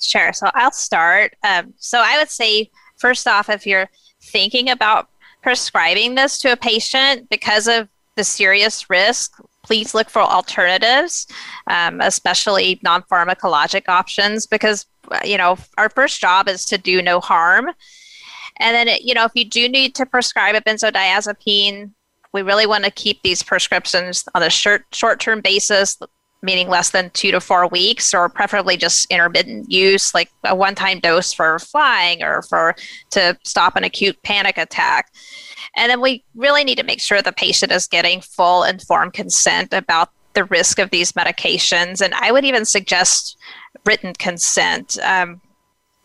Sure. So I'll start. Um, so I would say, first off, if you're thinking about prescribing this to a patient because of the serious risk, please look for alternatives, um, especially non pharmacologic options, because, you know, our first job is to do no harm. And then, it, you know, if you do need to prescribe a benzodiazepine, we really want to keep these prescriptions on a short short term basis meaning less than two to four weeks, or preferably just intermittent use, like a one time dose for flying or for to stop an acute panic attack. And then we really need to make sure the patient is getting full informed consent about the risk of these medications. And I would even suggest written consent. Um,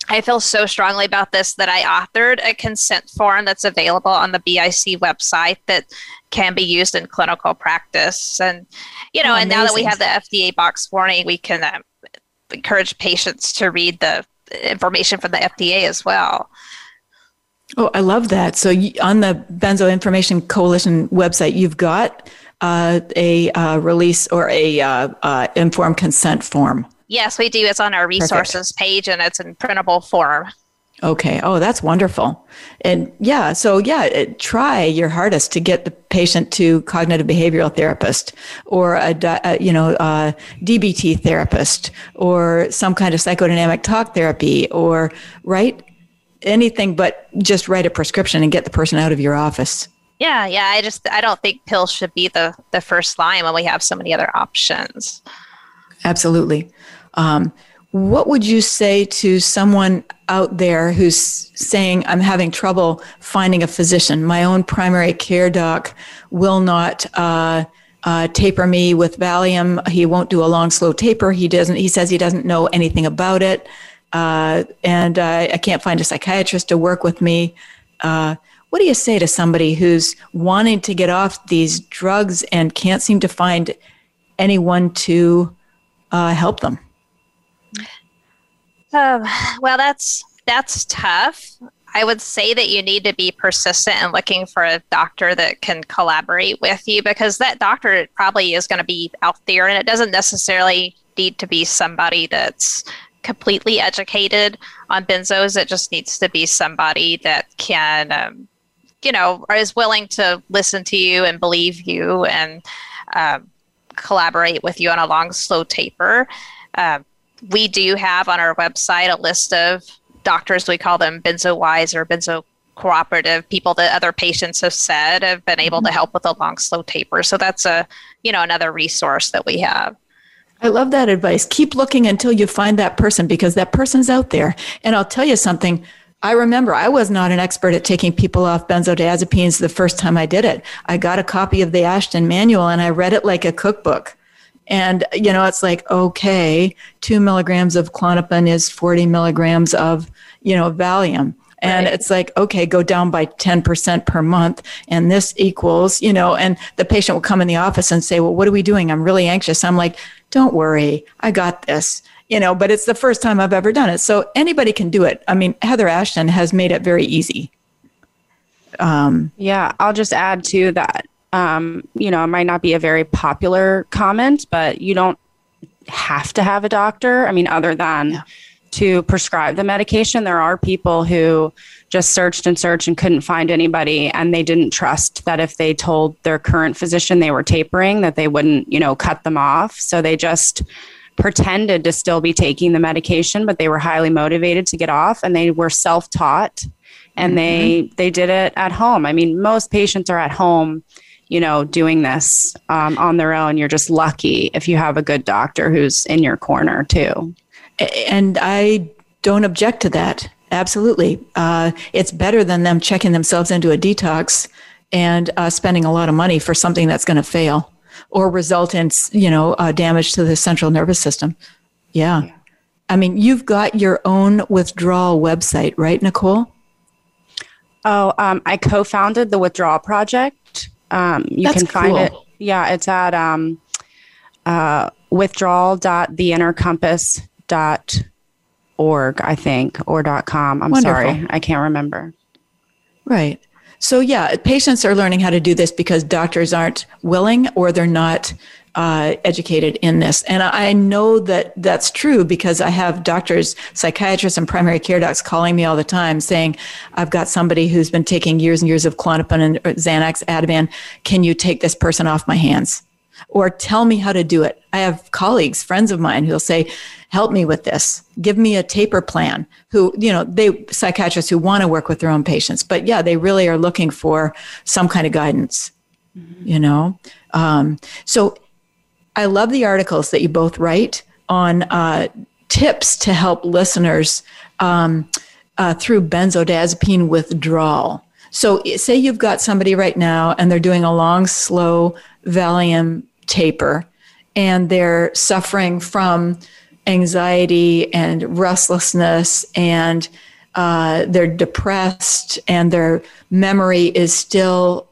I feel so strongly about this that I authored a consent form that's available on the BIC website that can be used in clinical practice. And, you know, oh, and now that we have the FDA box warning, we can uh, encourage patients to read the information from the FDA as well. Oh, I love that. So on the Benzo Information Coalition website, you've got uh, a uh, release or a uh, uh, informed consent form. Yes, we do. It's on our resources Perfect. page and it's in printable form. Okay. Oh, that's wonderful. And yeah, so yeah, it, try your hardest to get the patient to cognitive behavioral therapist or a, a uh, you know uh, a DBT therapist or some kind of psychodynamic talk therapy or right anything but just write a prescription and get the person out of your office. Yeah, yeah. I just I don't think pills should be the the first line when we have so many other options. Absolutely. Um, what would you say to someone out there who's saying, I'm having trouble finding a physician? My own primary care doc will not uh, uh, taper me with Valium. He won't do a long, slow taper. He doesn't. He says he doesn't know anything about it, uh, and I can't find a psychiatrist to work with me. Uh, what do you say to somebody who's wanting to get off these drugs and can't seem to find anyone to uh, help them? Um, well, that's that's tough. I would say that you need to be persistent in looking for a doctor that can collaborate with you because that doctor probably is going to be out there, and it doesn't necessarily need to be somebody that's completely educated on benzos. It just needs to be somebody that can, um, you know, is willing to listen to you and believe you and um, collaborate with you on a long, slow taper. Um, we do have on our website a list of doctors, we call them benzo wise or benzo cooperative people that other patients have said have been able to mm-hmm. help with a long slow taper so that's a you know another resource that we have I love that advice. Keep looking until you find that person because that person's out there. And I'll tell you something. I remember I was not an expert at taking people off benzodiazepines the first time I did it. I got a copy of the Ashton manual and I read it like a cookbook. And, you know, it's like, okay, two milligrams of Klonopin is 40 milligrams of, you know, Valium. And right. it's like, okay, go down by 10% per month. And this equals, you know, and the patient will come in the office and say, well, what are we doing? I'm really anxious. I'm like, don't worry, I got this. You know, but it's the first time I've ever done it. So anybody can do it. I mean, Heather Ashton has made it very easy. Um, yeah, I'll just add to that um, you know, it might not be a very popular comment, but you don't have to have a doctor. I mean, other than yeah. to prescribe the medication, there are people who just searched and searched and couldn't find anybody and they didn't trust that if they told their current physician they were tapering that they wouldn't you know cut them off so they just pretended to still be taking the medication, but they were highly motivated to get off and they were self taught and mm-hmm. they they did it at home. I mean, most patients are at home, you know, doing this um, on their own. You're just lucky if you have a good doctor who's in your corner too. And I don't object to that. Absolutely, uh, it's better than them checking themselves into a detox and uh, spending a lot of money for something that's going to fail or result in you know uh, damage to the central nervous system. Yeah. yeah. I mean, you've got your own withdrawal website, right, Nicole? Oh, um, I co-founded the Withdrawal Project. Um, you That's can find cool. it. Yeah, it's at um, uh, withdrawal.theinnercompass.org, I think, or .com. I'm Wonderful. sorry, I can't remember. Right. So yeah, patients are learning how to do this because doctors aren't willing or they're not uh, educated in this. And I know that that's true because I have doctors, psychiatrists, and primary care docs calling me all the time saying, I've got somebody who's been taking years and years of Klonopin and Xanax, Ativan. Can you take this person off my hands? Or tell me how to do it. I have colleagues, friends of mine who'll say, help me with this. Give me a taper plan. Who, you know, they psychiatrists who want to work with their own patients. But yeah, they really are looking for some kind of guidance, mm-hmm. you know? Um, so I love the articles that you both write on uh, tips to help listeners um, uh, through benzodiazepine withdrawal. So, say you've got somebody right now and they're doing a long, slow Valium taper and they're suffering from anxiety and restlessness and uh, they're depressed and their memory is still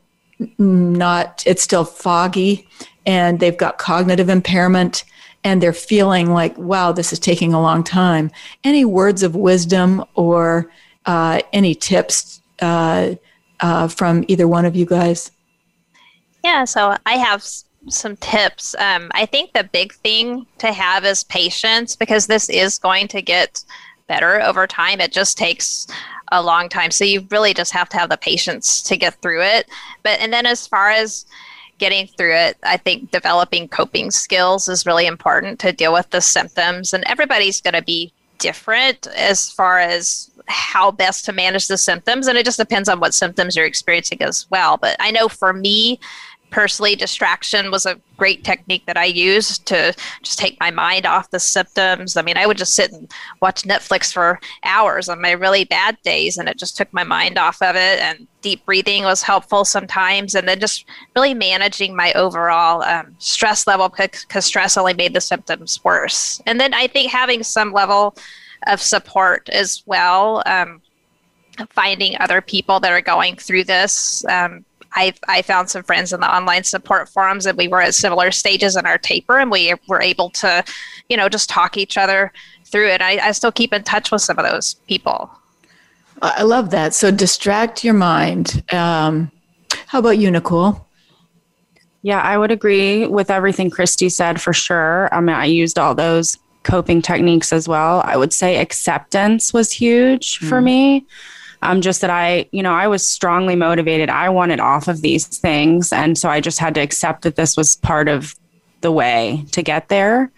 not, it's still foggy and they've got cognitive impairment and they're feeling like, wow, this is taking a long time. Any words of wisdom or uh, any tips uh, uh, from either one of you guys? Yeah, so I have some tips. Um, I think the big thing to have is patience because this is going to get better over time. It just takes a long time. So you really just have to have the patience to get through it. But, and then as far as, getting through it, I think developing coping skills is really important to deal with the symptoms. And everybody's going to be different as far as how best to manage the symptoms. And it just depends on what symptoms you're experiencing as well. But I know for me, personally distraction was a great technique that i used to just take my mind off the symptoms. I mean i would just sit and watch netflix for hours on my really bad days and it just took my mind off of it and deep breathing was helpful sometimes and then just really managing my overall um, stress level because stress only made the symptoms worse. And then i think having some level of support as well um, finding other people that are going through this um, I I found some friends in the online support forums, and we were at similar stages in our taper, and we were able to, you know, just talk each other through it. I, I still keep in touch with some of those people. I love that. So distract your mind. Um, how about you, Nicole? Yeah, I would agree with everything Christy said for sure. I mean, I used all those coping techniques as well. I would say acceptance was huge mm. for me um, just that I, you know, I was strongly motivated. I wanted off of these things. And so I just had to accept that this was part of the way to get there.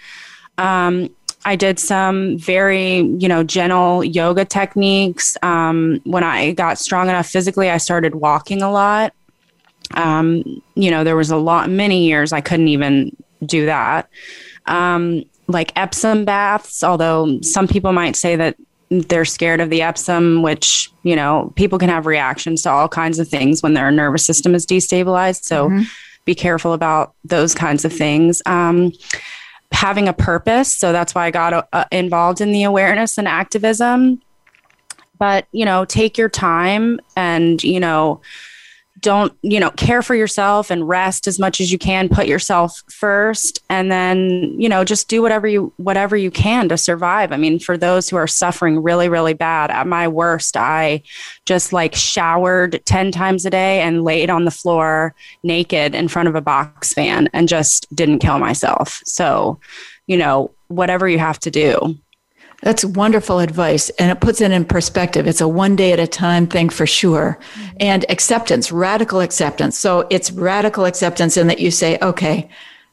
Um, I did some very, you know, gentle yoga techniques. Um, when I got strong enough physically, I started walking a lot. Um, you know, there was a lot, many years I couldn't even do that. Um, like Epsom baths, although some people might say that they're scared of the Epsom, which, you know, people can have reactions to all kinds of things when their nervous system is destabilized. So mm-hmm. be careful about those kinds of things. Um, having a purpose. So that's why I got uh, involved in the awareness and activism. But, you know, take your time and, you know, don't you know care for yourself and rest as much as you can. Put yourself first and then you know just do whatever you whatever you can to survive. I mean for those who are suffering really really bad at my worst i just like showered 10 times a day and laid on the floor naked in front of a box fan and just didn't kill myself. So you know whatever you have to do that's wonderful advice. And it puts it in perspective. It's a one day at a time thing for sure. Mm-hmm. And acceptance, radical acceptance. So it's radical acceptance in that you say, okay,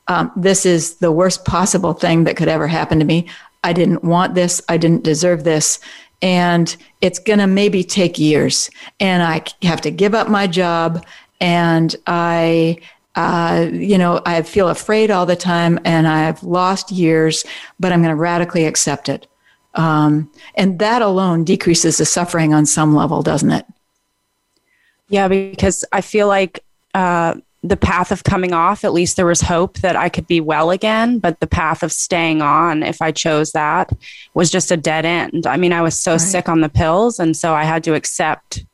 um, this is the worst possible thing that could ever happen to me. I didn't want this. I didn't deserve this. And it's going to maybe take years. And I have to give up my job. And I, uh, you know, I feel afraid all the time and I've lost years, but I'm going to radically accept it. Um, and that alone decreases the suffering on some level, doesn't it? Yeah, because I feel like uh, the path of coming off, at least there was hope that I could be well again. But the path of staying on, if I chose that, was just a dead end. I mean, I was so right. sick on the pills. And so I had to accept,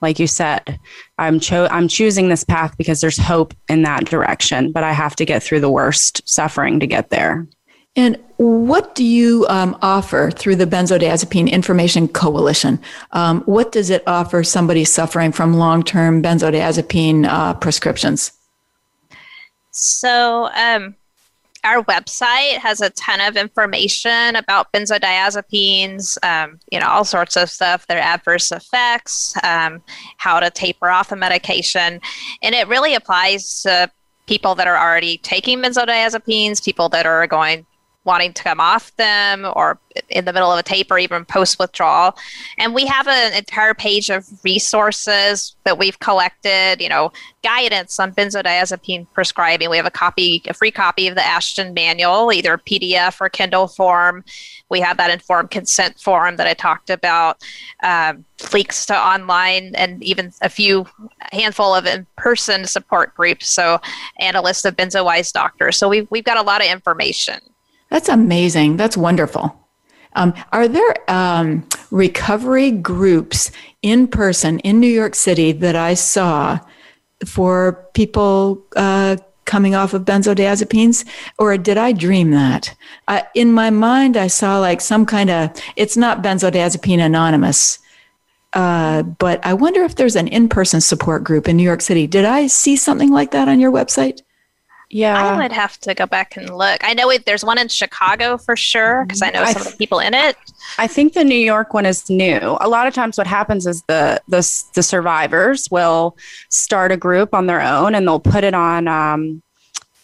like you said, I'm, cho- I'm choosing this path because there's hope in that direction, but I have to get through the worst suffering to get there. And what do you um, offer through the Benzodiazepine Information Coalition? Um, what does it offer somebody suffering from long term benzodiazepine uh, prescriptions? So, um, our website has a ton of information about benzodiazepines, um, you know, all sorts of stuff, their adverse effects, um, how to taper off a medication. And it really applies to people that are already taking benzodiazepines, people that are going wanting to come off them or in the middle of a tape or even post withdrawal. And we have an entire page of resources that we've collected, you know, guidance on benzodiazepine prescribing. We have a copy, a free copy of the Ashton manual, either PDF or Kindle form. We have that informed consent form that I talked about, um, links to online and even a few handful of in-person support groups. So, and a list of BenzoWise doctors. So we've, we've got a lot of information. That's amazing. That's wonderful. Um, are there um, recovery groups in person in New York City that I saw for people uh, coming off of benzodiazepines, or did I dream that? Uh, in my mind, I saw like some kind of. It's not benzodiazepine anonymous. Uh, but I wonder if there's an in-person support group in New York City. Did I see something like that on your website? Yeah. I would have to go back and look. I know it, there's one in Chicago for sure because I know I some th- of the people in it. I think the New York one is new. A lot of times what happens is the the, the survivors will start a group on their own and they'll put it on um,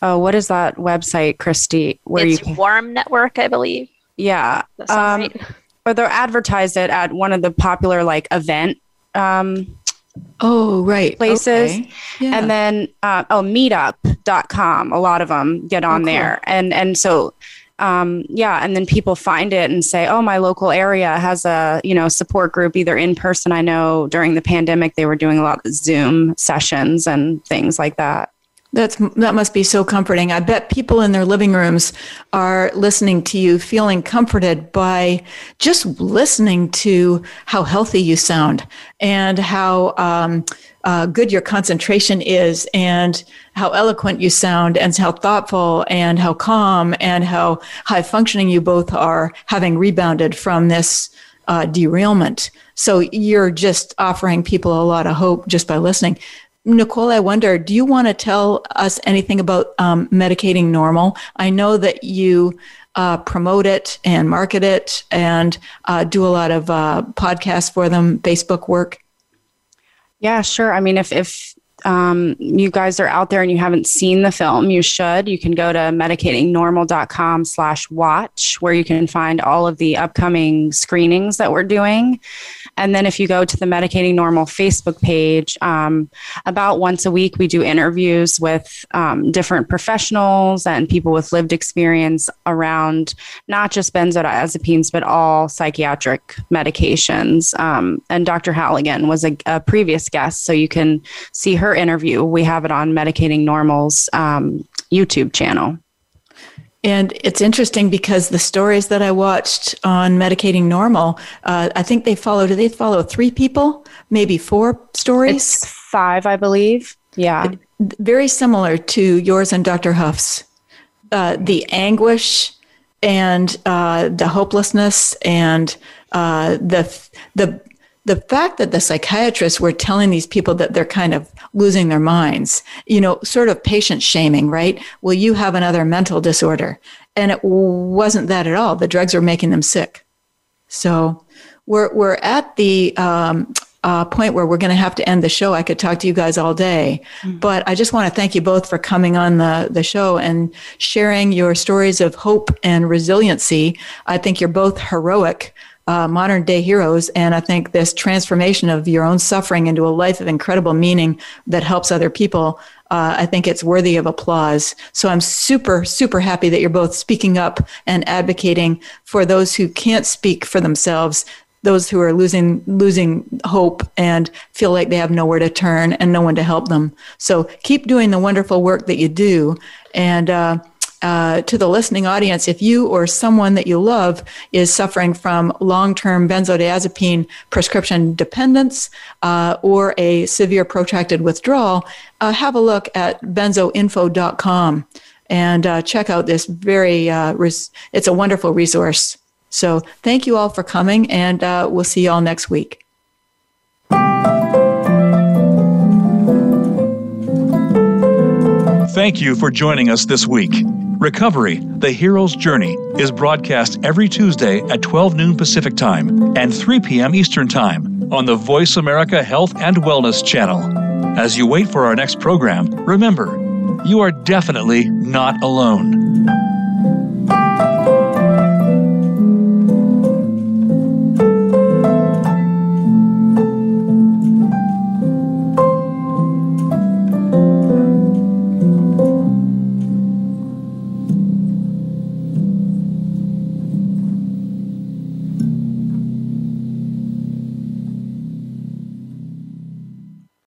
oh what is that website Christy where it's you can, Warm Network I believe. Yeah. Um, right? or they'll advertise it at one of the popular like event um, Oh, right. Places. Okay. Yeah. And then, uh, oh, meetup.com. A lot of them get on oh, cool. there. And, and so, um, yeah. And then people find it and say, oh, my local area has a, you know, support group either in person. I know during the pandemic, they were doing a lot of Zoom sessions and things like that. That's that must be so comforting. I bet people in their living rooms are listening to you, feeling comforted by just listening to how healthy you sound and how um, uh, good your concentration is, and how eloquent you sound, and how thoughtful and how calm and how high functioning you both are, having rebounded from this uh, derailment. So you're just offering people a lot of hope just by listening. Nicole, I wonder, do you want to tell us anything about um, medicating normal? I know that you uh, promote it and market it and uh, do a lot of uh, podcasts for them, Facebook work. Yeah, sure. I mean, if if um, you guys are out there and you haven't seen the film, you should. You can go to medicatingnormal.com slash watch, where you can find all of the upcoming screenings that we're doing. And then if you go to the Medicating Normal Facebook page, um, about once a week, we do interviews with um, different professionals and people with lived experience around not just benzodiazepines, but all psychiatric medications. Um, and Dr. Halligan was a, a, previous guest, so you can see her interview. We have it on Medicating Normal's um, YouTube channel. And it's interesting because the stories that I watched on Medicating Normal, uh, I think they follow, do they follow three people? Maybe four stories? It's five, I believe. Yeah. It, very similar to yours and Dr. Huff's. Uh, the anguish and uh, the hopelessness and uh, the the the fact that the psychiatrists were telling these people that they're kind of losing their minds, you know, sort of patient shaming, right? Well, you have another mental disorder. And it wasn't that at all. The drugs were making them sick. So we're, we're at the um, uh, point where we're going to have to end the show. I could talk to you guys all day, mm-hmm. but I just want to thank you both for coming on the, the show and sharing your stories of hope and resiliency. I think you're both heroic. Uh, modern day heroes. And I think this transformation of your own suffering into a life of incredible meaning that helps other people, uh, I think it's worthy of applause. So I'm super, super happy that you're both speaking up and advocating for those who can't speak for themselves those who are losing losing hope and feel like they have nowhere to turn and no one to help them. So keep doing the wonderful work that you do. And uh, uh, to the listening audience, if you or someone that you love is suffering from long-term benzodiazepine prescription dependence uh, or a severe protracted withdrawal, uh, have a look at benzoinfo.com and uh, check out this very uh, res- it's a wonderful resource so thank you all for coming, and uh, we'll see you all next week. Thank you for joining us this week. Recovery, the hero's journey, is broadcast every Tuesday at 12 noon Pacific Time and 3 p.m. Eastern Time on the Voice America Health and Wellness channel. As you wait for our next program, remember, you are definitely not alone.